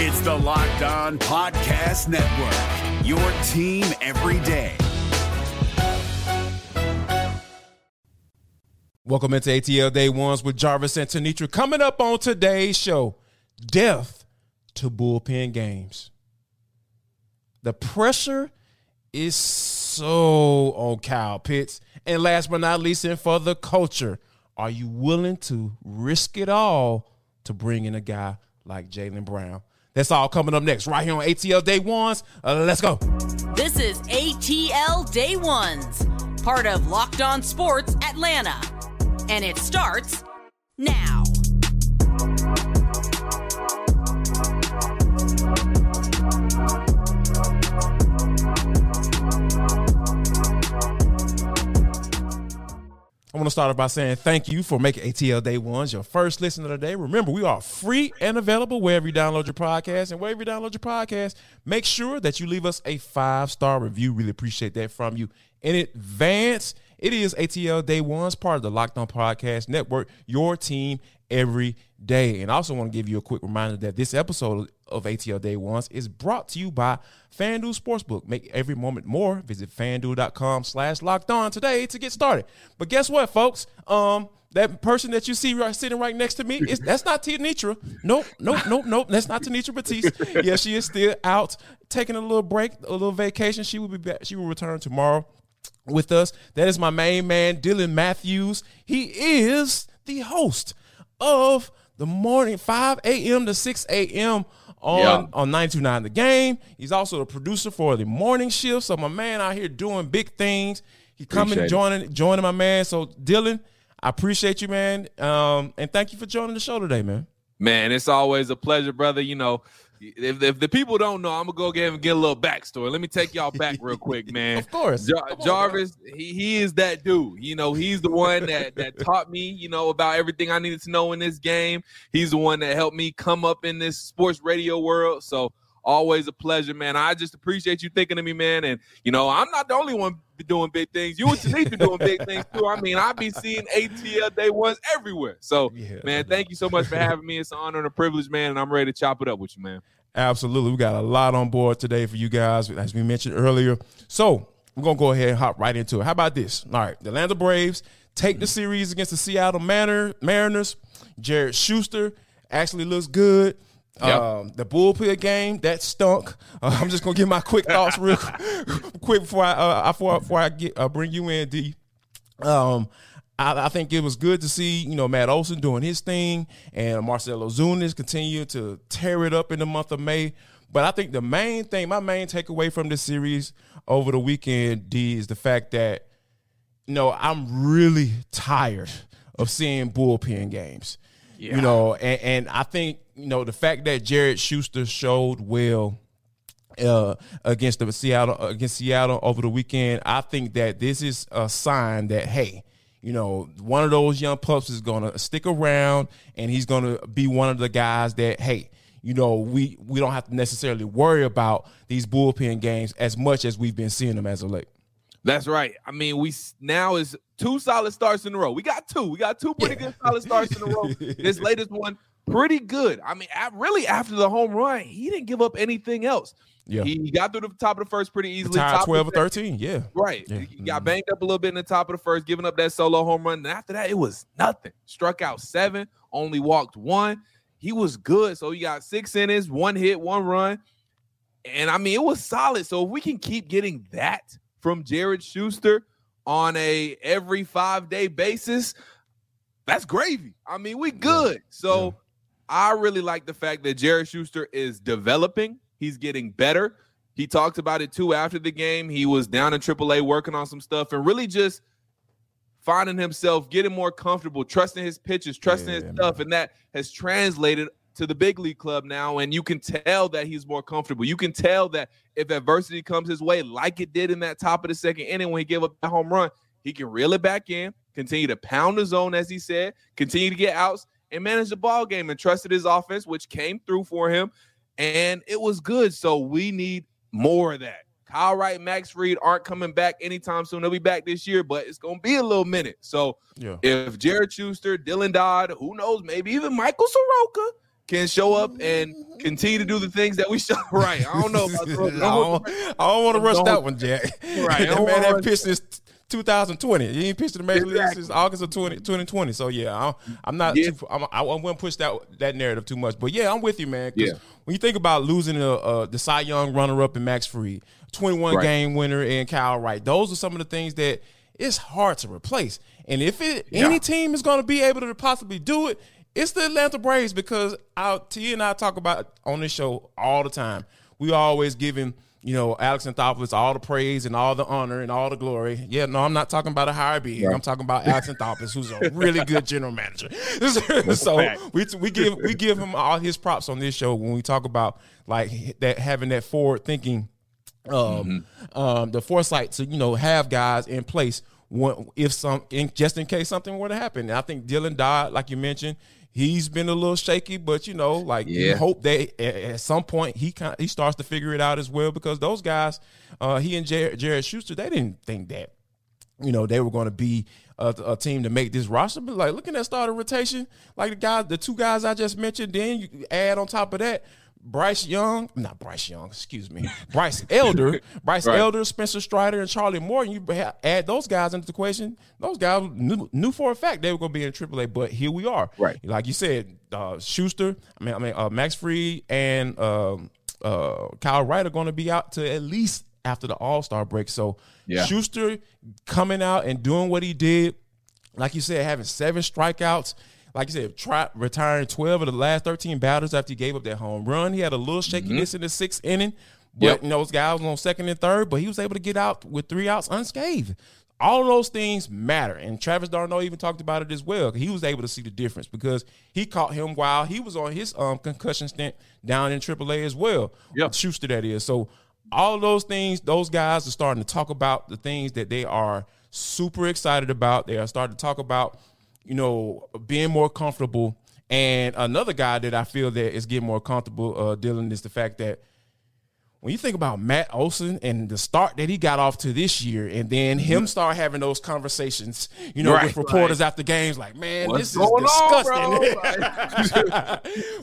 It's the Locked On Podcast Network, your team every day. Welcome into ATL Day Ones with Jarvis and Tenitra. Coming up on today's show, death to bullpen games. The pressure is so on Kyle Pitts. And last but not least, and for the culture, are you willing to risk it all to bring in a guy like Jaylen Brown? That's all coming up next, right here on ATL Day Ones. Uh, let's go. This is ATL Day Ones, part of Locked On Sports Atlanta. And it starts now. I want to start off by saying thank you for making ATL Day Ones your first listen of the day. Remember, we are free and available wherever you download your podcast. And wherever you download your podcast, make sure that you leave us a five star review. Really appreciate that from you in advance. It is ATL Day One's part of the Locked On Podcast Network, your team every day. And I also want to give you a quick reminder that this episode of ATL Day Ones is brought to you by FanDuel Sportsbook. Make every moment more. Visit fanduel.com slash locked on today to get started. But guess what, folks? Um, that person that you see right, sitting right next to me is that's not Nitra. Nope, nope, nope, nope. That's not Tenitra Batiste. Yeah, she is still out taking a little break, a little vacation. She will be back. She will return tomorrow with us. That is my main man, Dylan Mathews. He is the host of the morning 5 a.m. to 6 a.m. on yeah. on 929 the game. He's also the producer for the morning shift. So my man out here doing big things. He coming joining joining my man. So Dylan, I appreciate you, man. Um, and thank you for joining the show today, man. Man, it's always a pleasure, brother. You know, if, if the people don't know, I'm gonna go get and get a little backstory. Let me take y'all back real quick, man. of course, Jar- Jarvis, he, he is that dude. You know, he's the one that that taught me, you know, about everything I needed to know in this game. He's the one that helped me come up in this sports radio world. So always a pleasure, man. I just appreciate you thinking of me, man. And you know, I'm not the only one doing big things. You and be doing big things too. I mean, I be seeing ATL day ones everywhere. So, yeah, man, thank you so much for having me. It's an honor and a privilege, man. And I'm ready to chop it up with you, man. Absolutely. We got a lot on board today for you guys, as we mentioned earlier. So we're to go ahead and hop right into it. How about this? All right. The Atlanta Braves take the series against the Seattle Mariners. Jared Shuster actually looks good. Yep. Um, the bullpen game that stunk. Uh, I'm just gonna give my quick thoughts real quick before I uh, before, before I get uh, bring you in, D. Um, I, I, think it was good to see, you know, Matt Olson doing his thing and Marcell Ozuna continue to tear it up in the month of May. But I think the main thing, my main takeaway from this series over the weekend, D, is the fact that, you know, I'm really tired of seeing bullpen games. Yeah. You know, and, and I think, you know, the fact that Jared Shuster showed well uh, against the Seattle against Seattle over the weekend, I think that this is a sign that hey, you know, one of those young pups is going to stick around and he's going to be one of the guys that, hey, you know, we, we don't have to necessarily worry about these bullpen games as much as we've been seeing them as of late. That's right. I mean, we now is two solid starts in a row. We got two. We got two pretty good solid starts in a row. this latest one, pretty good. I mean, really after the home run, he didn't give up anything else. Yeah. He got through the top of the first pretty easily. Top 12 or 13, yeah. Right. Yeah. He got mm-hmm. banged up a little bit in the top of the first, giving up that solo home run. And after that, it was nothing. Struck out seven, only walked one. He was good. So he got six innings, one hit, one run. And I mean, it was solid. So if we can keep getting that from Jared Shuster on a every five day basis, that's gravy. I mean, we good. So yeah. I really like the fact that Jared Shuster is developing He's getting better. He talked about it too after the game. He was down in AAA working on some stuff and really just finding himself getting more comfortable, trusting his pitches, trusting yeah, his stuff. And that has translated to the big league club now. And you can tell that he's more comfortable. You can tell that if adversity comes his way, like it did in that top of the second inning when he gave up that home run, he can reel it back in, continue to pound the zone, as he said, continue to get outs and manage the ball game and trusted his offense, which came through for him and it was good. So we need more of that. Kyle Wright, Max Fried aren't coming back anytime soon. They'll be back this year, but it's gonna be a little minute. So yeah. if Jared Shuster, Dylan Dodd, who knows, maybe even Michael Soroka can show up and continue to do the things that we show. Right. I don't know. About I don't, I don't want to rush that one, Jack. Right. That don't man wanna had rush pitched since 2020. He ain't pitched in the major leagues Exactly. since August of 20, 2020. So yeah, I'm, I'm not. Yeah. Too, I'm, I wouldn't push that that narrative too much. But yeah, I'm with you, man. 'cause Yeah. When you think about losing a, uh, the Cy Young runner up in Max Fried, 21 Right. game winner in Kyle Wright, those are some of the things that it's hard to replace. And if it Yeah. any team is going to be able to possibly do it, it's the Atlanta Braves because our T and I talk about on this show all the time. We always giving you know Alex Anthopoulos all the praise and all the honor and all the glory. Yeah, no, I'm not talking about a higher being. I'm talking about Alex Anthopoulos, who's a really good general manager. so we we give we give him all his props on this show when we talk about like that having that forward thinking um, um, the foresight to you know have guys in place when, if some in, just in case something were to happen. And I think Dylan Dodd, like you mentioned, he's been a little shaky, but you know, like you hope that at, at some point he kind he starts to figure it out as well because those guys, uh, he and Jared, Jared Shuster, they didn't think that you know they were going to be a, a team to make this roster. But like looking at starter rotation, like the guys, the two guys I just mentioned, then you add on top of that. Bryce Young, not Bryce Young, excuse me, Bryce Elder, Bryce Right. Elder, Spencer Strider, and Charlie Morton. You ha- add those guys into the equation. Those guys knew, knew for a fact they were going to be in AAA, but here we are. Right. like you said, uh, Shuster, I mean, I mean, uh, Max Fried and um, uh, Kyle Wright are going to be out to at least after the All Star break. So Yeah. Shuster coming out and doing what he did, like you said, having seven strikeouts. Like you said, try, retiring 12 of the last 13 batters after he gave up that home run. He had a little shakiness in the sixth inning, but Yep. you know, those guys on second and third, but he was able to get out with three outs unscathed. All those things matter. And Travis d'Arnaud even talked about it as well. He was able to see the difference because he caught him while he was on his um, concussion stint down in AAA as well. Yeah. Shuster, that is. So all those things, those guys are starting to talk about the things that they are super excited about. They are starting to talk about, you know, being more comfortable. And another guy that I feel that is getting more comfortable, uh, Dylan, is the fact that when you think about Matt Olson and the start that he got off to this year, and then him start having those conversations, you know, Right, with reporters after games, like, man, What's this is on, disgusting.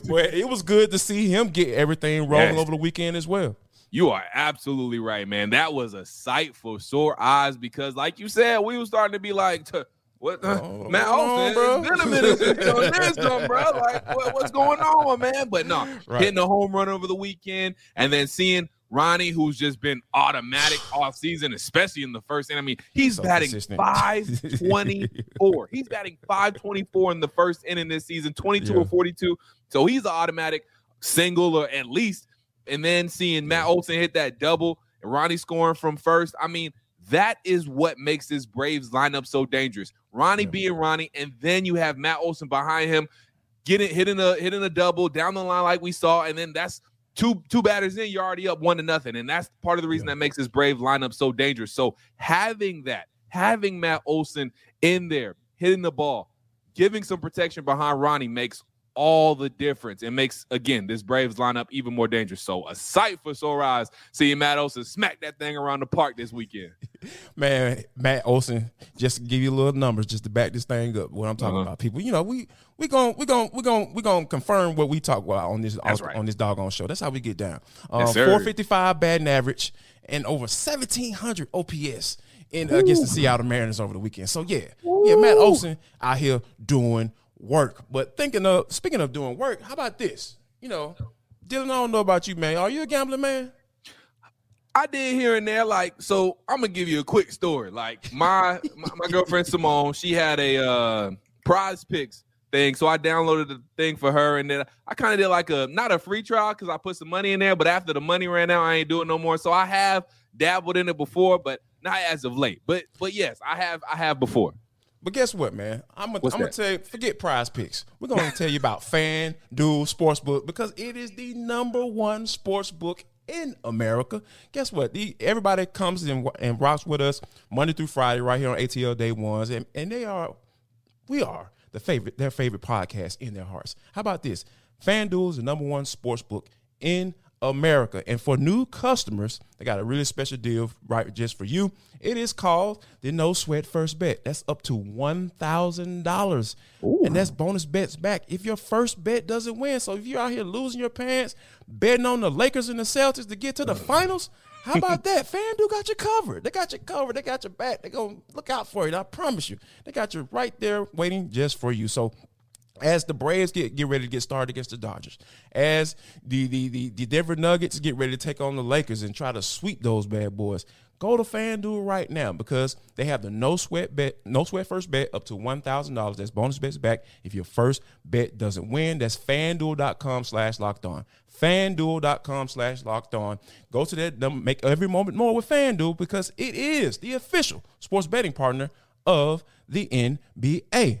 but it was good to see him get everything rolling Yes. over the weekend as well. You are absolutely right, man. That was a sight for sore eyes because, like you said, we were starting to be like, "Tuh, "What, uh, Oh, on, Olson? bro. It's been a minute since you this, done, bro. Like, what, what's going on, man?" But no, Right. hitting a home run over the weekend, and then seeing Ronnie, who's just been automatic off season, especially in the first inning. I mean, he's So batting consistent. 524. he's batting 524 in the first inning this season, 22 Yeah. or 42. So he's an automatic single or at least. And then seeing Matt Olson hit that double and Ronnie scoring from first. I mean, that is what makes this Braves lineup so dangerous. Ronnie Yeah. being Ronnie, and then you have Matt Olson behind him, getting hitting a hitting a double down the line like we saw, and then that's two two batters in, you're already up one to nothing, and that's part of the reason that makes this Brave lineup so dangerous. So having that, having Matt Olson in there hitting the ball, giving some protection behind Ronnie makes all the difference. It makes again this Braves lineup even more dangerous. So a sight for sore eyes seeing Matt Olson smack that thing around the park this weekend. Man, Matt Olson, just to give you a little numbers, just to back this thing up. What I'm talking Uh-huh. about, people. You know, we we going we going we going we going to confirm what we talk about on this on, right. on this doggone show. That's how we get down. Um, Yes, sir. 455 batting average and over 1700 OPS in against the Seattle Mariners over the weekend. So yeah, yeah, Matt Olson out here doing work. But thinking of speaking of doing work, how about this? You know, Dylan, I don't know about you, man. Are you a gambling man? I did here and there, like so. I'm gonna give you a quick story. Like my my, my girlfriend Simone, she had a uh, PrizePicks thing, so I downloaded the thing for her, and then I kind of did like a not a free trial because I put some money in there, but after the money ran out, I ain't doing no more. So I have dabbled in it before, but not as of late. But but yes, I have I have before. But guess what, man? I'm gonna I'm gonna tell you, forget PrizePicks. We're gonna tell you about FanDuel Sportsbook because it is the number one sports book in America. Guess what? The, everybody comes and, and rocks with us Monday through Friday right here on ATL Day Ones, and, and they are we are the favorite, their favorite podcast in their hearts. How about this? FanDuel is the number one sports book in America. And for new customers, they got a really special deal right just for you. It is called the No Sweat First Bet. That's up to $1,000. And that's bonus bets back if your first bet doesn't win. So if you're out here losing your pants, betting on the Lakers and the Celtics to get to the finals, how about that? FanDuel got you covered. They got you covered. They got your back. They're going to look out for you. I promise you. They got you right there waiting just for you. So as the Braves get, get ready to get started against the Dodgers, as the, the the the Denver Nuggets get ready to take on the Lakers and try to sweep those bad boys, go to FanDuel right now because they have the no sweat bet, no sweat first bet up to one thousand dollars. That's bonus bets back if your first bet doesn't win. That's FanDuel.com slash locked on. FanDuel.com slash locked on. Go to that make every moment more with FanDuel because it is the official sports betting partner of the NBA.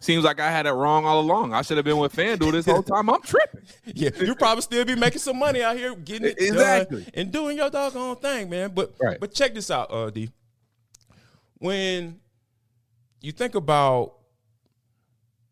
Seems like I had it wrong all along. I should have been with FanDuel this whole time. I'm tripping. Yeah, you probably still be making some money out here getting it Exactly. done and doing your doggone thing, man. But Right. but check this out, uh, D. When you think about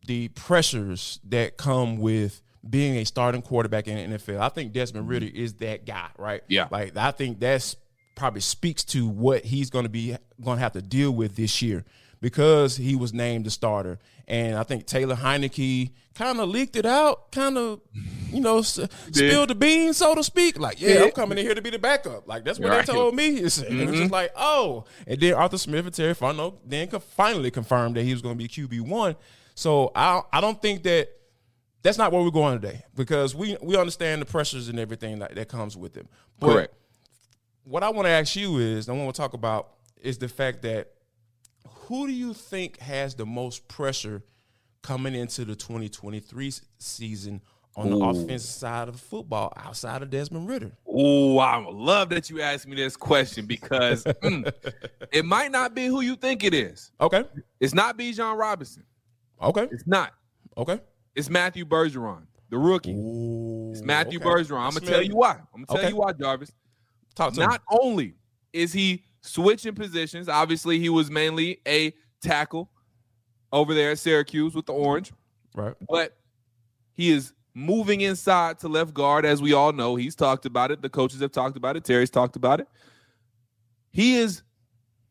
the pressures that come with being a starting quarterback in the NFL, I think Desmond Ridder is that guy, right? Yeah. Like I think that's probably speaks to what he's going to be going to have to deal with this year because he was named the starter. And I think Taylor Heinicke kind of leaked it out, kind of, you know, s- spilled the beans, so to speak. Like, yeah, I'm coming in here to be the backup. Like, that's what Right. they told me. It's- And it was just like, oh. And then Arthur Smith and Terry Fontenot then finally confirmed that he was going to be QB1. So I, I don't think that that's not where we're going today because we, we understand the pressures and everything that, that comes with it. But Correct. what I want to ask you is, I want to talk about is the fact that who do you think has the most pressure coming into the 2023 season on the offensive side of football outside of Desmond Ridder? Oh, I love that you asked me this question because mm, it might not be who you think it is. Okay. It's not Bijan Robinson. Okay. It's not. Okay. It's Matthew Bergeron, the rookie. It's Matthew Bergeron. I'm gonna tell you why. I'm gonna tell Okay. you why, Jarvis. Talk to me. Not only is he switching positions, obviously he was mainly a tackle over there at Syracuse with the orange, Right. but he is moving inside to left guard, as we all know. He's talked about it. The coaches have talked about it. Terry's talked about it. He is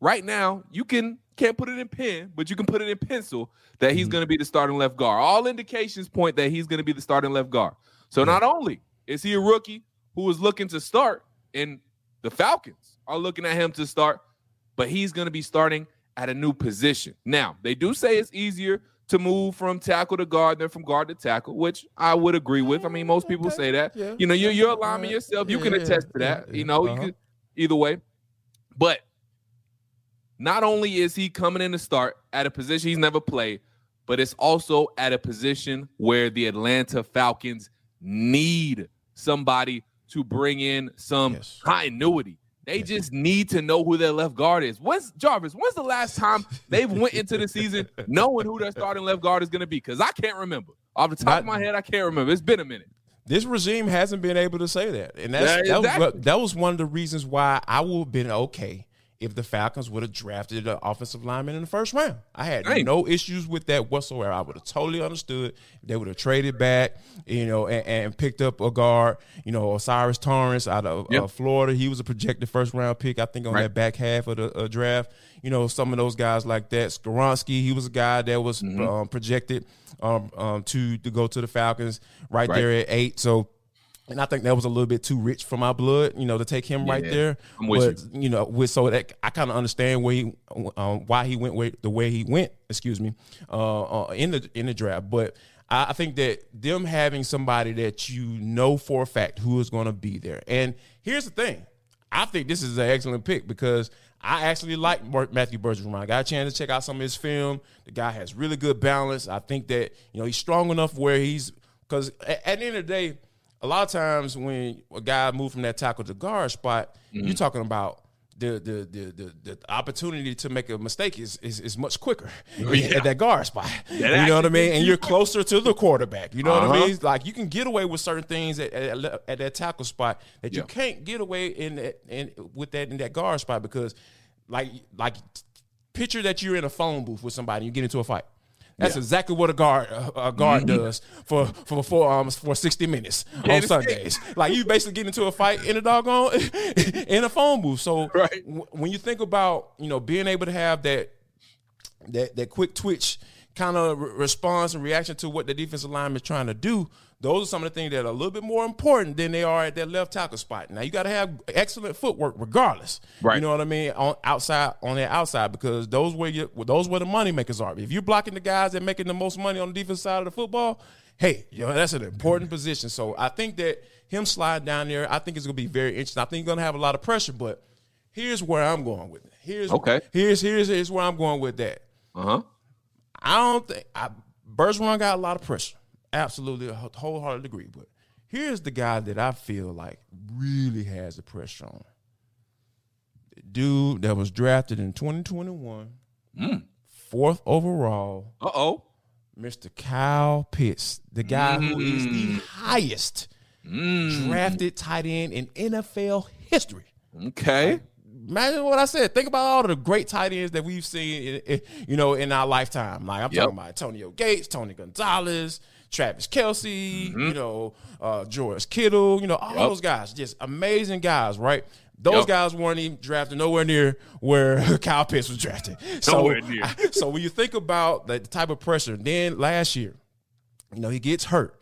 right now. You can can't put it in pen, but you can put it in pencil that he's mm-hmm. going to be the starting left guard. All indications point that he's going to be the starting left guard. So mm-hmm. not only is he a rookie who is looking to start, in the Falcons are looking at him to start, but he's going to be starting at a new position. Now they do say it's easier to move from tackle to guard than from guard to tackle, which I would agree with. I mean, most people say that. Yeah. You know, you're you're a lineman yourself. You can attest to that. yeah. You know, Uh-huh. you could either way. But not only is he coming in to start at a position he's never played, but it's also at a position where the Atlanta Falcons need somebody to bring in some Yes. continuity. They just need to know who their left guard is. When's Jarvis? When's the last time they've went into the season knowing who their starting left guard is going to be? Because I can't remember. Off the top Not- of my head, I can't remember. It's been a minute. This regime hasn't been able to say that, and that's Yeah, that, was, that was one of the reasons why I would have been okay if the Falcons would have drafted an offensive lineman in the first round. I had Right. no issues with that whatsoever. I would have totally understood they would have traded back, you know, and, and picked up a guard, you know, O'Cyrus Torrence out of Yep. uh, Florida. He was a projected first round pick, I think, on Right. that back half of the uh, draft. You know, some of those guys like that. Skoronski, he was a guy that was Mm-hmm. um, projected um, um, to to go to the Falcons right, Right. there at eight. So. And I think that was a little bit too rich for my blood, you know, to take him right there. I'm with but, you. know, with so that I kind of understand where he, um, why he went way, the way he went. Excuse me, uh, uh, in the in the draft. But I, I think that them having somebody that you know for a fact who is going to be there. And here's the thing, I think this is an excellent pick because I actually like Matthew Bergeron. I got a chance to check out some of his film. The guy has really good balance. I think that you know he's strong enough where he's because at, at the end of the day. A lot of times when a guy moves from that tackle to guard spot, Mm-hmm. you're talking about the the, the the the opportunity to make a mistake is is, is much quicker Oh, yeah. at that guard spot. you know what I mean? And you're closer to the quarterback. You know what I Uh-huh. mean? Like you can get away with certain things at, at, at that tackle spot that you can't get away in that in with that in that guard spot because like like picture that you're in a phone booth with somebody and you get into a fight. That's Yeah. exactly what a guard a, guard does for for for um for sixty minutes on Sundays. Like you basically get into a fight in a doggone in a phone booth. So Right. w- when you think about you know being able to have that that that quick twitch kind of re- response and reaction to what the defensive lineman is trying to do. Those are some of the things that are a little bit more important than they are at that left tackle spot. Now you got to have excellent footwork, regardless. Right. You know what I mean? On outside, on that outside, because those where you, those where the money makers are. If you're blocking the guys that making the most money on the defense side of the football, hey, you know that's an important position. So I think that him sliding down there, I think it's going to be very interesting. I think he's going to have a lot of pressure, but here's where I'm going with it. Here's Okay. Here's here's here's where I'm going with that. Uh huh. I don't think I, Bergeron got a lot of pressure. Absolutely, a wholehearted agree. But here's the guy that I feel like really has the pressure on. The dude that was drafted in 2021, fourth overall, Uh oh. Mr. Kyle Pitts, the guy who is the highest drafted tight end in NFL history. Okay. Imagine what I said. Think about all of the great tight ends that we've seen, in, in- you know, in our lifetime. Like I'm Yep. talking about Antonio Gates, Tony Gonzalez, Travis Kelce, you know, uh, George Kittle, you know, all Mm-hmm. Yep. those guys, just amazing guys, right? Those Yep. guys weren't even drafted nowhere near where Kyle Pitts was drafted. So, Nowhere near. so when you think about the type of pressure, then last year, you know, he gets hurt.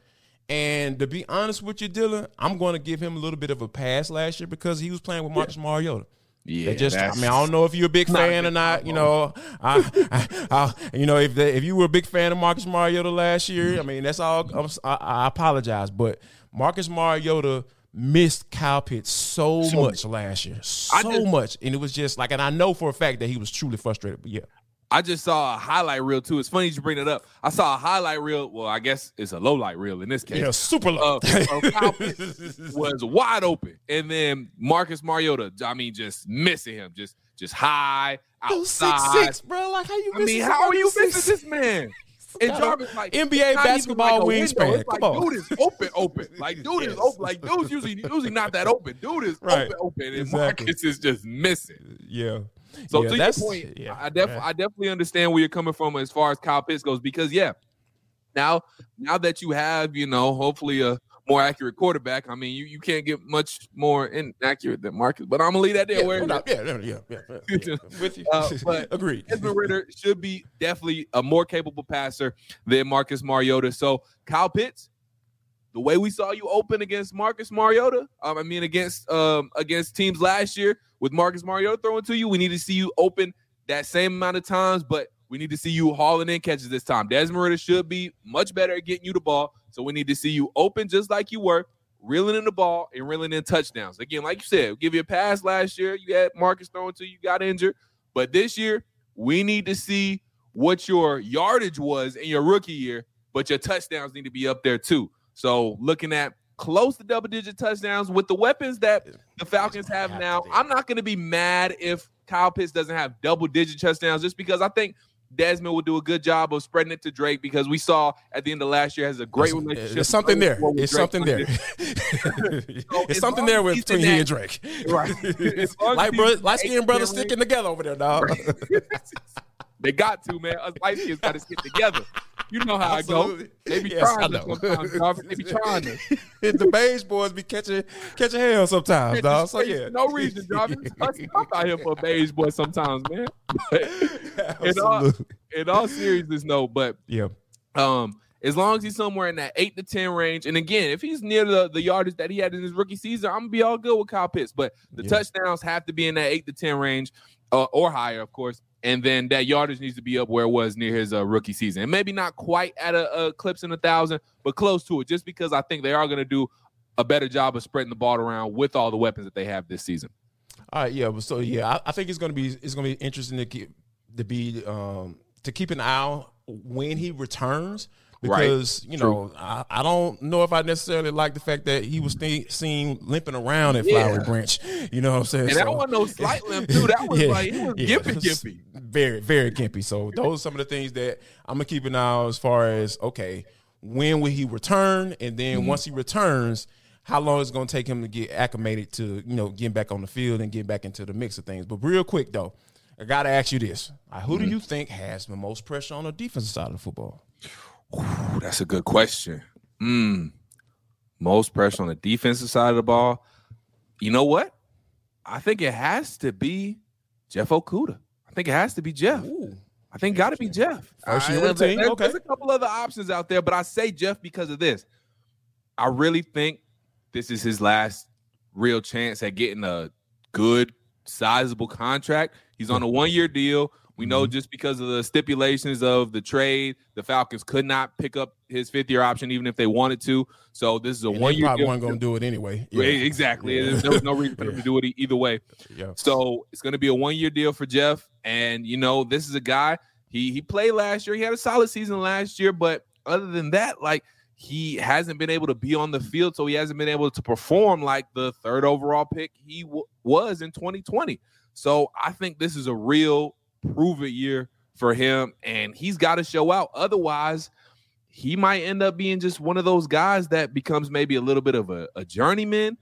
And to be honest with you, Dylan, I'm going to give him a little bit of a pass last year because he was playing with Marcus Mariota. Yeah. They just, I mean, I don't know if you're a big not a fan or not. You know, I, I, I, you know, if the, if you were a big fan of Marcus Mariota last year, I mean, that's all. I'm, I, I apologize, but Marcus Mariota missed Kyle Pitts so, much last year, so just- much, and it was just like, and I know for a fact that he was truly frustrated. But yeah, I just saw a highlight reel too. It's funny you bring it up. I saw a highlight reel. Well, I guess it's a low light reel in this case. yeah, super low. Uh, was wide open, and then Marcus Mariota. I mean, just missing him, just just high Dude, six six, bro. Like how you? I mean, how are you missing six- this man? And Jarvis like NBA basketball window. wingspan. It's like, Come on. dude is open, open. Like dude is open. Like dude's usually usually not that open. Dude is Right. open, open, and Exactly. Marcus is just missing. Yeah. So Yeah, to your that's- point, yeah. I definitely I definitely understand where you're coming from as far as Kyle Pitts goes because yeah, now now that you have you know hopefully a more accurate quarterback, I mean you, you can't get much more inaccurate than Marcus, but I'm gonna leave that there Yeah, where no it doubt. is. yeah, yeah, yeah, yeah, yeah, yeah. With you. Uh, but Agreed. Desmond Ridder should be definitely a more capable passer than Marcus Mariota. So Kyle Pitts, the way we saw you open against Marcus Mariota, um, I mean against um, against teams last year with Marcus Mariota throwing to you, we need to see you open that same amount of times, but we need to see you hauling in catches this time. Desmond should be much better at getting you the ball, so we need to see you open just like you were, reeling in the ball and reeling in touchdowns. Again, like you said, give you a pass last year. You had Marcus throwing to you, got injured. But this year, we need to see what your yardage was in your rookie year, but your touchdowns need to be up there too. So looking at close to double digit touchdowns with the weapons that the Falcons have Have now. I'm not going to be mad if Kyle Pitts doesn't have double digit touchdowns just because I think Desmond will do a good job of spreading it to Drake because we saw at the end of last year has a great There's- uh, relationship. There's something there. It's Drake something there. So it's something there with he's between in he and Drake. Right. As long Light, he's bro, light skinned brothers sticking together over there, dog. They got to, man. Us light skins got to stick together. You know how I go. They be Yes, trying to know. sometimes, dog. They be trying to. the beige boys be catching catching hell sometimes, dog. So yeah, No reason. Us I'm out here for a beige boy sometimes, man. In all, Absolutely. in all seriousness, no. But Yeah, um, as long as he's somewhere in that eight to ten range, and again, if he's near the, the yardage that he had in his rookie season, I'm gonna be all good with Kyle Pitts. But the Yeah. touchdowns have to be in that eight to ten range, uh, or higher, of course. And then that yardage needs to be up where it was near his uh, rookie season, and maybe not quite at a, a clips in a thousand, but close to it. Just because I think they are gonna do a better job of spreading the ball around with all the weapons that they have this season. All right, yeah. So yeah, I, I think it's gonna be it's gonna be interesting to keep to be um to keep an eye on when he returns because you know I, I don't know if I necessarily like the fact that he was st- seen limping around at Yeah. Branch. You know what I'm saying? And that So- wasn't no slight limp, too. That was like, it was gimpy, it's gimpy. Very, very gimpy. So those are some of the things that I'm gonna keep an eye on as far as okay, when will he return? And then Mm-hmm. once he returns, how long is it gonna take him to get acclimated to, you know, getting back on the field and getting back into the mix of things. But real quick though, I gotta ask you this. Who Mm-hmm. do you think has the most pressure on the defensive side of the football? Ooh, that's a good question. Mm. Most pressure on the defensive side of the ball. You know what? I think it has to be Jeff Okudah. I think it has to be Jeff. Ooh. I think got to be Jeff. First year I- with the team, there's, okay. there's a couple other options out there, but I say Jeff because of this. I really think this is his last real chance at getting a good, sizable contract. He's on a one year deal. We Mm-hmm. know just because of the stipulations of the trade, the Falcons could not pick up his fifth year option even if they wanted to. So this is a And one year. probably weren't gonna do it anyway. Yeah, Exactly. Yeah. There was no reason for them to do it either way. Yeah. So it's going to be a one year deal for Jeff. And, you know, this is a guy, he he played last year. He had a solid season last year. But other than that, like, he hasn't been able to be on the field. So he hasn't been able to perform like the third overall pick he w- was in 2020. So I think this is a real prove it year for him. And he's got to show out. Otherwise, he might end up being just one of those guys that becomes maybe a little bit of a, a journeyman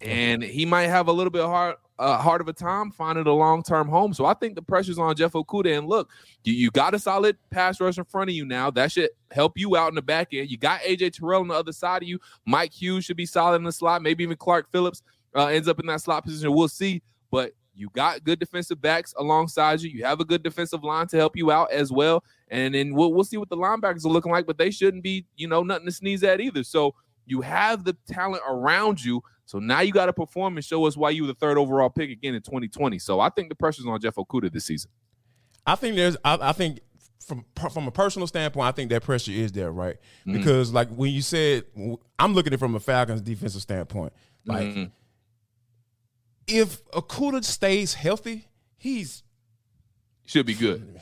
and he might have a little bit hard uh, hard of a time finding a long term home. So I think the pressure's on Jeff Okudah. And look, you, you got a solid pass rush in front of you now. That should help you out in the back end. You got AJ Terrell on the other side of you. Mike Hughes should be solid in the slot. Maybe even Clark Phillips uh, ends up in that slot position. We'll see. But you got good defensive backs alongside you. You have a good defensive line to help you out as well. And then we'll, we'll see what the linebackers are looking like, but they shouldn't be, you know, nothing to sneeze at either. So you have the talent around you. So now you got to perform and show us why you were the third overall pick again in 2020. So I think the pressure's on Jeff Okudah this season. I think there's. I, I think from from a personal standpoint, I think that pressure is there, right? Mm-hmm. Because like when you said, I'm looking at it from a Falcons defensive standpoint. Like Mhm. If Okudah stays healthy, he's Should be good.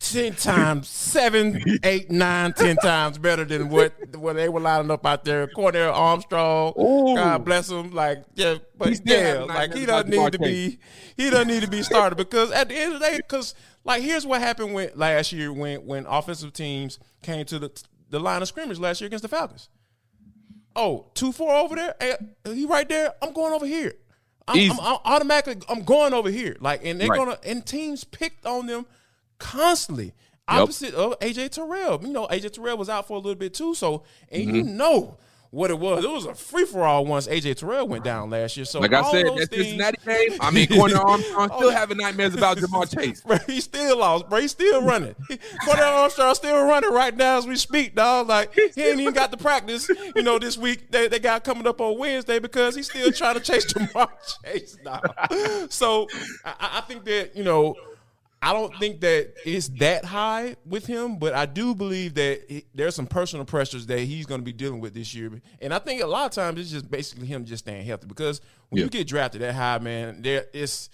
ten times, seven, eight, nine, ten times better than what what they were lining up out there. Cornell Armstrong, Ooh. God bless him. Like, yeah, but yeah, like he doesn't need to be he doesn't need to be started because at the end of the day, because like here's what happened when last year when when offensive teams came to the the line of scrimmage last year against the Falcons. Oh, two four over there. Hey, he right there. I'm going over here. I'm, I'm, I'm automatically. I'm going over here. Like, and they're Right. gonna and teams picked on them constantly. Yep. Opposite of AJ Terrell. You know, AJ Terrell was out for a little bit too. So, and Mm-hmm. you know what it was. It was a free for all once AJ Terrell went down last year. So, Like I said, that things- Cincinnati game, I mean, Cornell Armstrong still having nightmares about Ja'Marr Chase. Bro, he still lost, bro. He's still running. Cornell Armstrong still running right now as we speak, dog. Like he ain't even got the practice, you know, this week they, they got coming up on Wednesday because he's still trying to chase Ja'Marr Chase now. So I, I think that, you know, I don't think that it's that high with him, but I do believe that there's some personal pressures that he's going to be dealing with this year. And I think a lot of times it's just basically him just staying healthy because when Yeah. you get drafted that high, man, there is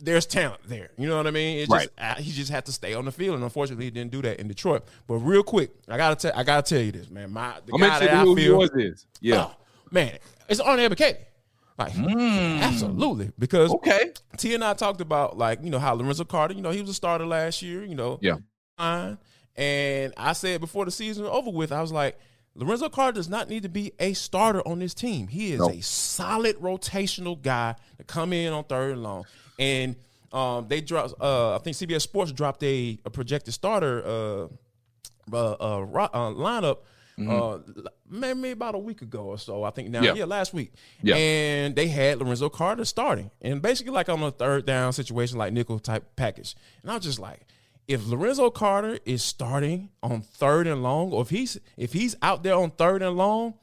there's talent there. You know what I mean? It's just uh, he just had to stay on the field, and unfortunately, he didn't do that in Detroit. But real quick, I gotta tell I gotta tell you this, man. My the I'm guy that I feel, yours is. Yeah. oh, man, it's Arnie Ebiketie. Like, mm. absolutely, because Okay. T and I talked about like you know how Lorenzo Carter, you know, he was a starter last year, you know, Yeah. fine. And I said before the season was over with, I was like, Lorenzo Carter does not need to be a starter on this team. He is No. a solid rotational guy to come in on third and long. And um, they dropped. Uh, I think CBS Sports dropped a, a projected starter uh, uh, uh, ro- uh. Maybe about a week ago or so. I think now, Mm-hmm. Yeah. yeah, last week. Yeah. And they had Lorenzo Carter starting, and basically like on a third down situation, like nickel type package. And I was just like, if Lorenzo Carter is starting on third and long, or if he's if he's out there on third and long,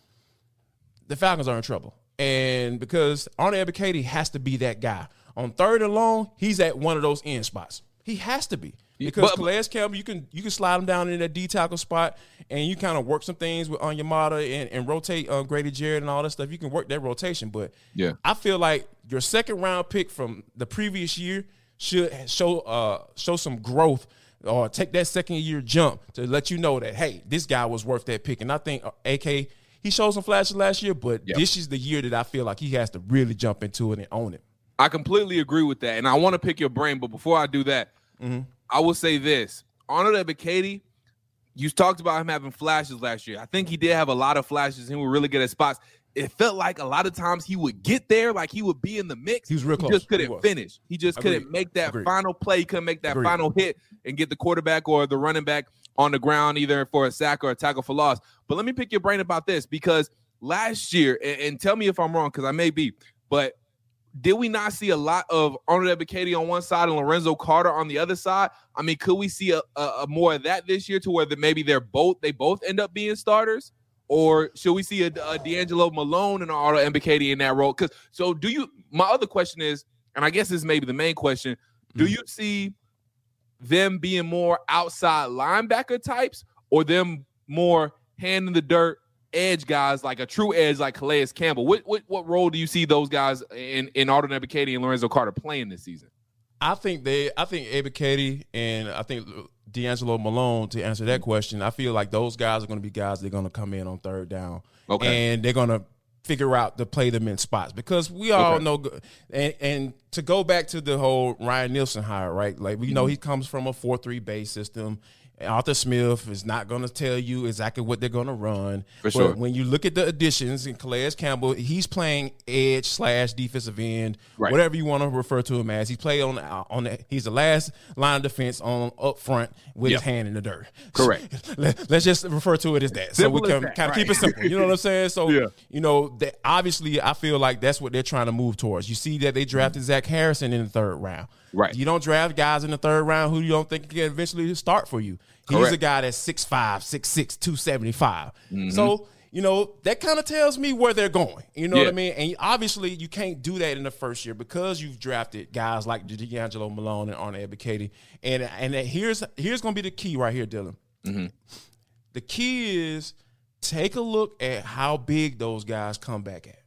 the Falcons are in trouble. And because Arnie Ebiketie has to be that guy. On third and long, he's at one of those end spots. He has to be. Because but- Calais Campbell, you can you can slide him down in that D tackle spot and you kind of work some things with Onyemata and, and rotate uh, Grady Jarrett and all that stuff. You can work that rotation. But Yeah. I feel like your second round pick from the previous year should show uh show some growth or take that second year jump to let you know that hey, this guy was worth that pick. And I think uh, AK he showed some flashes last year, but Yep. this is the year that I feel like he has to really jump into it and own it. I completely agree with that, and I want to pick your brain. But before I do that, I will say this: Arnold Ebiketie, you talked about him having flashes last year. I think he did have a lot of flashes. He was really good at spots. It felt like a lot of times he would get there, like he would be in the mix. He was real close. just couldn't was. finish. He just Agreed. couldn't make that Agreed. final play. He couldn't make that Agreed. final hit and get the quarterback or the running back on the ground either for a sack or a tackle for loss. But let me pick your brain about this because last year, and, and tell me if I'm wrong because I may be, but did we not see a lot of Arnold Ebiketie on one side and Lorenzo Carter on the other side? I mean, could we see a, a, a more of that this year to where that maybe they're both they both end up being starters? Or should we see a, a D'Angelo Malone and Arnold Ebiketie in that role? Because so do you? My other question is, and I guess this may be the main question: Do hmm. you see them being more outside linebacker types, or them more hand in the dirt edge guys like a true edge like Calais Campbell? What what what role do you see those guys in in Arnold Ebiketie and Lorenzo Carter playing this season? I think they, I think Ebiketie and I think D'Angelo Malone to answer that question. I feel like those guys are going to be guys that are going to come in on third down, Okay. and they're going to figure out to play them in spots because we all Okay. know. And, and to go back to the whole Ryan Nielsen hire, right? Like we Mm-hmm. know he comes from a four three base system. Arthur Smith is not going to tell you exactly what they're going to run. For But. When you look at the additions in Calais Campbell, he's playing edge slash defensive end, Right. whatever you want to refer to him as. He played on uh, on the, he's the last line of defense on up front with his hand in the dirt. Correct. Let, us just refer to it as that, so we can that, kind of keep it simple. You know what I'm saying? So Yeah. you know that obviously I feel like that's what they're trying to move towards. You see that they drafted Zach Harrison in the third round. Right. You don't draft guys in the third round who you don't think can eventually start for you. He's Correct. a guy that's 6'5", 6'6", 275. Mm-hmm. So, you know, that kind of tells me where they're going. You know what I mean? And obviously you can't do that in the first year because you've drafted guys like D'Angelo Malone and Arnold Ebiketie. And and here's here's gonna be the key right here, Dylan. The key is take a look at how big those guys come back at.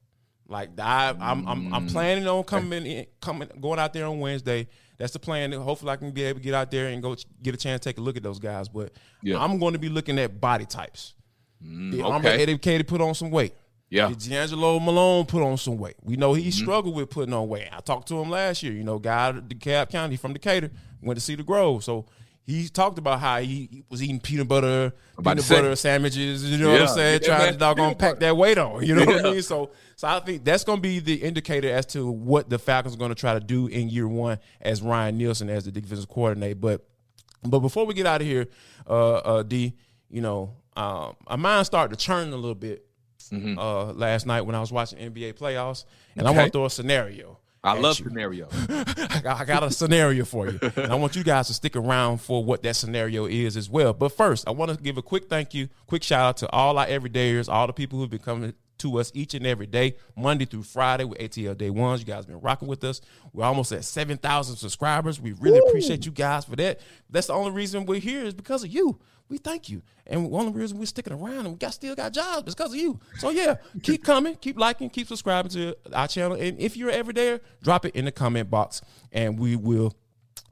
Like I, I'm, I'm, Mm. I'm planning on coming, in, coming, going out there on Wednesday. That's the plan. Hopefully, I can be able to get out there and go get a chance to take a look at those guys. But Yeah. I'm going to be looking at body types. the okay. Arnold Ebiketie put on some weight. Yeah. Did D'Angelo Malone put on some weight. We know he Mm-hmm. struggled with putting on weight. I talked to him last year. You know, guy out of DeKalb County from Decatur went to Cedar Grove. So he talked about how he, he was eating peanut butter, peanut to say. butter sandwiches. You know what I'm saying? Yeah, Trying man. to doggone Peanut pack that weight on. You know what I mean? So, so I think that's going to be the indicator as to what the Falcons are going to try to do in year one as Ryan Nielsen as the defensive coordinator. But, but before we get out of here, uh, uh, D, you know, um, my mind started to churn a little bit uh, last night when I was watching NBA playoffs, and I Okay. want to throw a scenario. I love you. scenario. I got, I got a scenario for you. And I want you guys to stick around for what that scenario is as well. But first, I want to give a quick thank you, quick shout out to all our everydayers, all the people who've been coming to us each and every day, Monday through Friday with ATL Day Ones. You guys have been rocking with us. We're almost at 7,000 subscribers. We really appreciate you guys for that. That's the only reason we're here is because of you. We thank you. And one of the reasons we're sticking around and we got still got jobs is because of you. So yeah, keep coming, keep liking, keep subscribing to our channel. And if you're ever there, drop it in the comment box and we will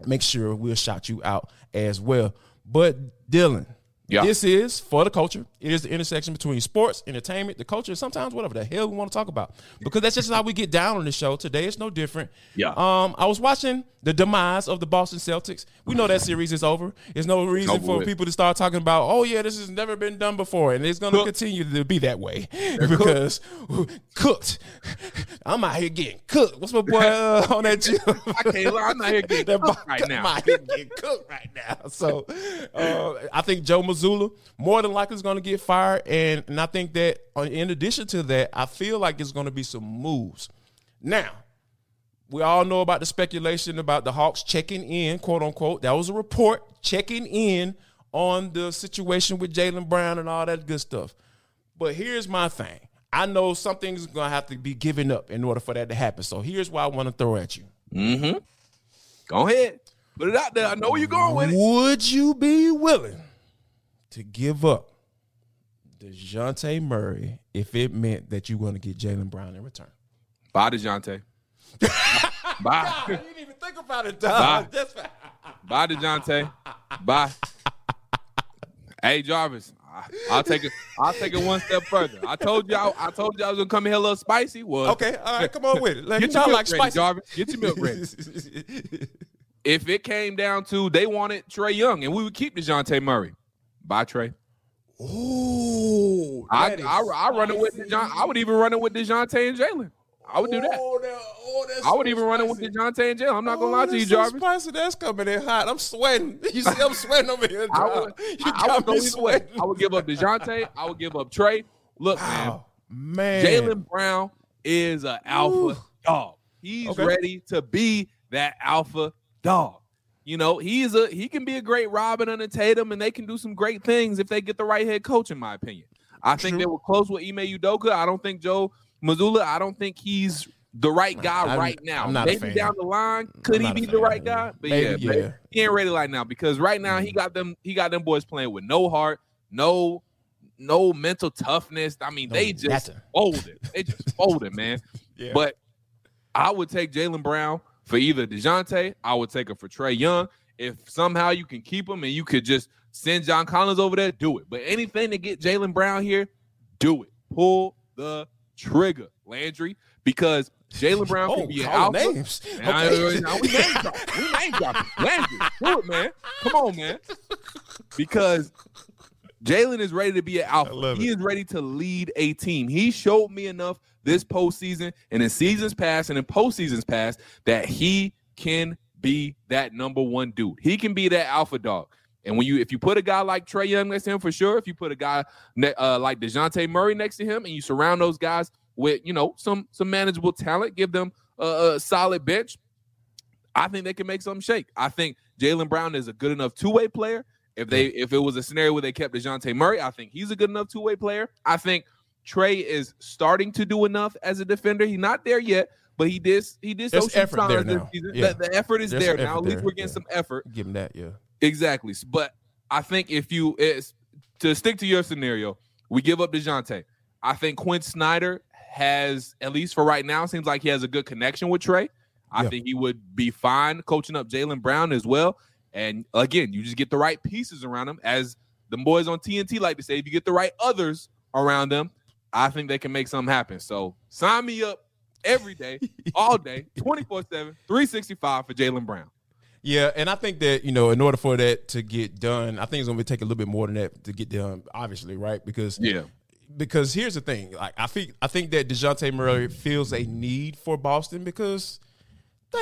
make sure we'll shout you out as well. But Dylan, Yeah. this is for the culture. It is the intersection between sports, entertainment, the culture, sometimes whatever the hell we want to talk about. Because that's just how we get down on the show. Today it's no different. Yeah. Um, I was watching the demise of the Boston Celtics. We know that series is over. There's no reason over for with. people to start talking about, oh yeah, this has never been done before, and it's going to Cooked. continue to be that way because cooked. I'm out here getting cooked. What's my boy uh, on that gym? I can't lie. I'm not here getting That cooked right now. I'm out here getting cooked right now. So uh, I think Joe Mazzulla more than likely is going to get fired, and and I think that uh, in addition to that, I feel like it's going to be some moves. Now, we all know about the speculation about the Hawks checking in, quote unquote. That was a report checking in on the situation with Jaylen Brown and all that good stuff. But here's my thing. I know something's gonna have to be given up in order for that to happen. So here's what I want to throw at you. Go ahead. Put it out there. I know where you're going with it. Would you be willing to give up DeJounte Murray if it meant that you're going to get Jaylen Brown in return? Bye, DeJounte. Bye. you didn't even think about it, Bye. dog. That's Bye, DeJounte. Bye. hey Jarvis, I, I'll take it. I'll take it one step further. I told you. I, I told you I was gonna come here a little spicy. Well, Okay, all right, come on with it. Like, Get you your milk like ready, spicy. Jarvis. Get your milk ready. if it came down to they wanted Trae Young and we would keep Dejounte Murray, bye Trae. Ooh, I I, I run it with Dejounte. I would even run it with Dejounte and Jaylen. I would do that. Oh, that- oh, I would so even run it with. Dejounte and Jaylen. I'm not gonna Oh, lie to you, so Jarvis. Spicy. That's coming in hot. I'm sweating. You see, I'm sweating over here. I would, you I, I got would go me sweating. I would give up Dejounte. I would give up Trae. Look, man, man. Jaylen Brown is an alpha Ooh. dog. He's Okay. ready to be that alpha dog. You know, he's a he can be a great Robin and a Tatum, and they can do some great things if they get the right head coach, in my opinion. I think True. they were close with Ime Udoka. I don't think Joe Mazzulla. I don't think he's the right guy I'm- right now. I'm not a maybe down the line, could he be the right guy? But Maybe, yeah, yeah. He ain't ready right now because right now he mm-hmm. got them. He got them boys playing with no heart, no, no mental toughness. I mean, No they just nothing. folded. They just folded, man. Yeah. But I would take Jaylen Brown for either Dejounte. I would take him for Trae Young. If somehow you can keep him and you could just send John Collins over there, do it. But anything to get Jaylen Brown here, do it. Pull the trigger, Landry, because Jaylen Brown oh, can be an alpha. names. Okay. now we name dropping. We name dropping. Landry, do it, man. Come on, man. Because Jaylen is ready to be an alpha. He is ready to lead a team. He showed me enough this postseason and in seasons past and in postseasons past that he can be that number one dude. He can be that alpha dog. And when you, if you put a guy like Trae Young next to him, for sure. If you put a guy uh, like Dejounte Murray next to him, and you surround those guys with, you know, some some manageable talent, give them a, a solid bench, I think they can make something shake. I think Jaylen Brown is a good enough two way player. If they if it was a scenario where they kept Dejounte Murray, I think he's a good enough two way player. I think Trae is starting to do enough as a defender. He's not there yet, but he did he did There's some effort there this now. season. Yeah. The, the effort is There's there now. At least there. we're getting Yeah. some effort. Give him that, yeah. Exactly. But I think if you is to stick to your scenario, we give up Dejounte. I think Quin Snyder has, at least for right now, seems like he has a good connection with Trae. I Yeah. think he would be fine coaching up Jaylen Brown as well. And again, you just get the right pieces around them. As the boys on TNT like to say, if you get the right others around them, I think they can make something happen. So sign me up every day, all day, 24 7, 365 for Jaylen Brown. Yeah, and I think that you know, in order for that to get done, I think it's going to take a little bit more than that to get done. Obviously, right? Because Yeah. because here's the thing, like I think I think that Dejounte Murray feels a need for Boston because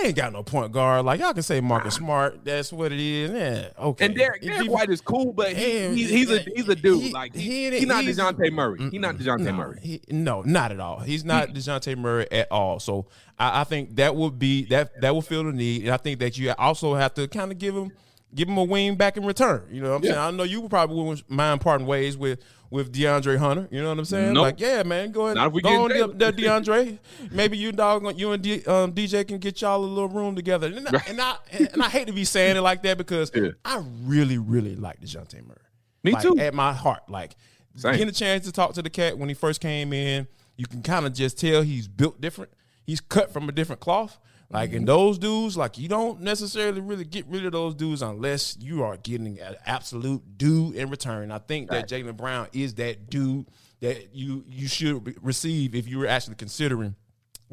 they ain't got no point guard. Like y'all can say Marcus ah. Smart, that's what it is. Yeah, okay. And Derek, Derrick White is cool, but he, Yeah, he's, a he's a dude. he- like he, he he, not Dejounte Murray. He not Dejounte no, Murray. he- no, not at all. He's not Dejounte Murray at all. So I, I think that would be that that will fill the need, and I think that you also have to kind of give him give him a wing back in return. You know what I'm saying? I know you probably wouldn't mind parting ways with with DeAndre Hunter. You know what I'm saying? Nope. Like, yeah, man, go ahead, Not if we go on there, DeAndre. Maybe you dog, you and D, um, DJ can get y'all a little room together. And I, and I and I hate to be saying it like that because Yeah. I really, really like Dejounte Murray. Me Like, too. At my heart, like Same. getting a chance to talk to the cat when he first came in, you can kind of just tell he's built different. He's cut from a different cloth. Like Mm-hmm. in those dudes, like you don't necessarily really get rid of those dudes unless you are getting an absolute due in return. I think that Jaylen Brown is that dude that you you should receive if you were actually considering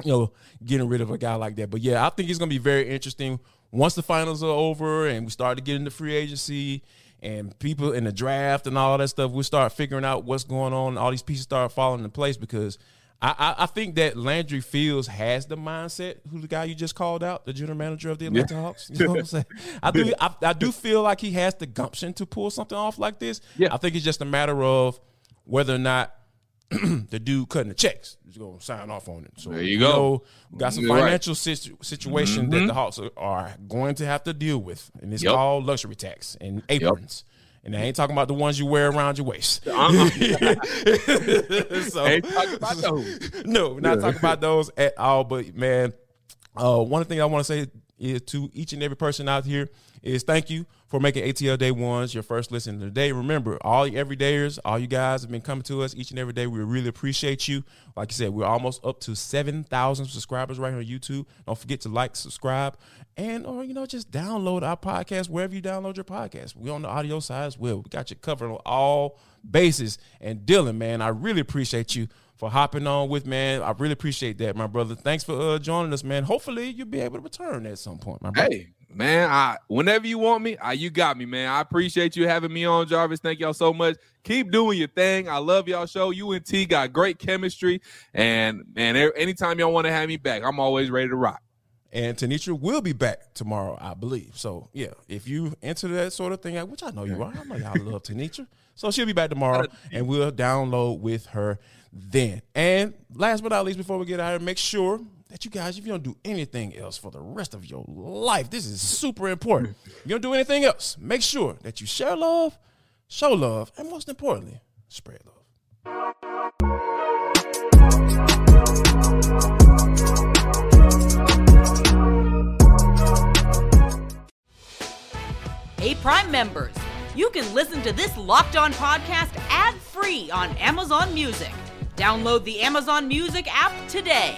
you know, getting rid of a guy like that. But yeah, I think it's gonna be very interesting once the finals are over and we start to get into free agency and people in the draft and all that stuff. We'll start figuring out what's going on. All these pieces start falling into place because I, I, think that Landry Fields has the mindset. Who the guy you just called out, the general manager of the Atlanta Hawks. You know what I'm saying? I do. I, I do feel like he has the gumption to pull something off like this. Yeah. I think it's just a matter of whether or not the dude cutting the checks is going to sign off on it. So There you go. know we got some You're right. financial situ- situation that the mm-hmm. Hawks are, are going to have to deal with, and it's Yep. called luxury tax and aprons. And I ain't talking about the ones you wear around your waist. so, Ain't talking about those. no, not talking about those at all. But man, uh, one thing I want to say is to each and every person out here is thank you for making ATL Day Ones your first listen of the day. Remember, all everydayers, all you guys have been coming to us each and every day. We really appreciate you. Like I said, we're almost up to 7,000 subscribers right here on YouTube. Don't forget to like, subscribe, and or, you know, just download our podcast wherever you download your podcast. we on the audio side as well. We got you covered on all bases. And Dylan, man, I really appreciate you for hopping on with, man. I really appreciate that, my brother. Thanks for uh, joining us, man. Hopefully you'll be able to return at some point, my brother. Hey, man, I whenever you want me, I, you got me, man. I appreciate you having me on, Jarvis. Thank y'all so much. Keep doing your thing. I love y'all show. You and T got great chemistry, and man, anytime y'all want to have me back, I'm always ready to rock. And Tenitra will be back tomorrow, I believe. So yeah, if you into that sort of thing, which I know you are, I know y'all love Tenitra. So she'll be back tomorrow, and we'll download with her then. And last but not least, before we get out here, make sure that you guys, if you don't do anything else for the rest of your life, this is super important. If you don't do anything else, make sure that you share love, show love, and most importantly, spread love. Hey, Prime members, you can listen to this locked on podcast ad free on Amazon Music. Download the Amazon Music app today.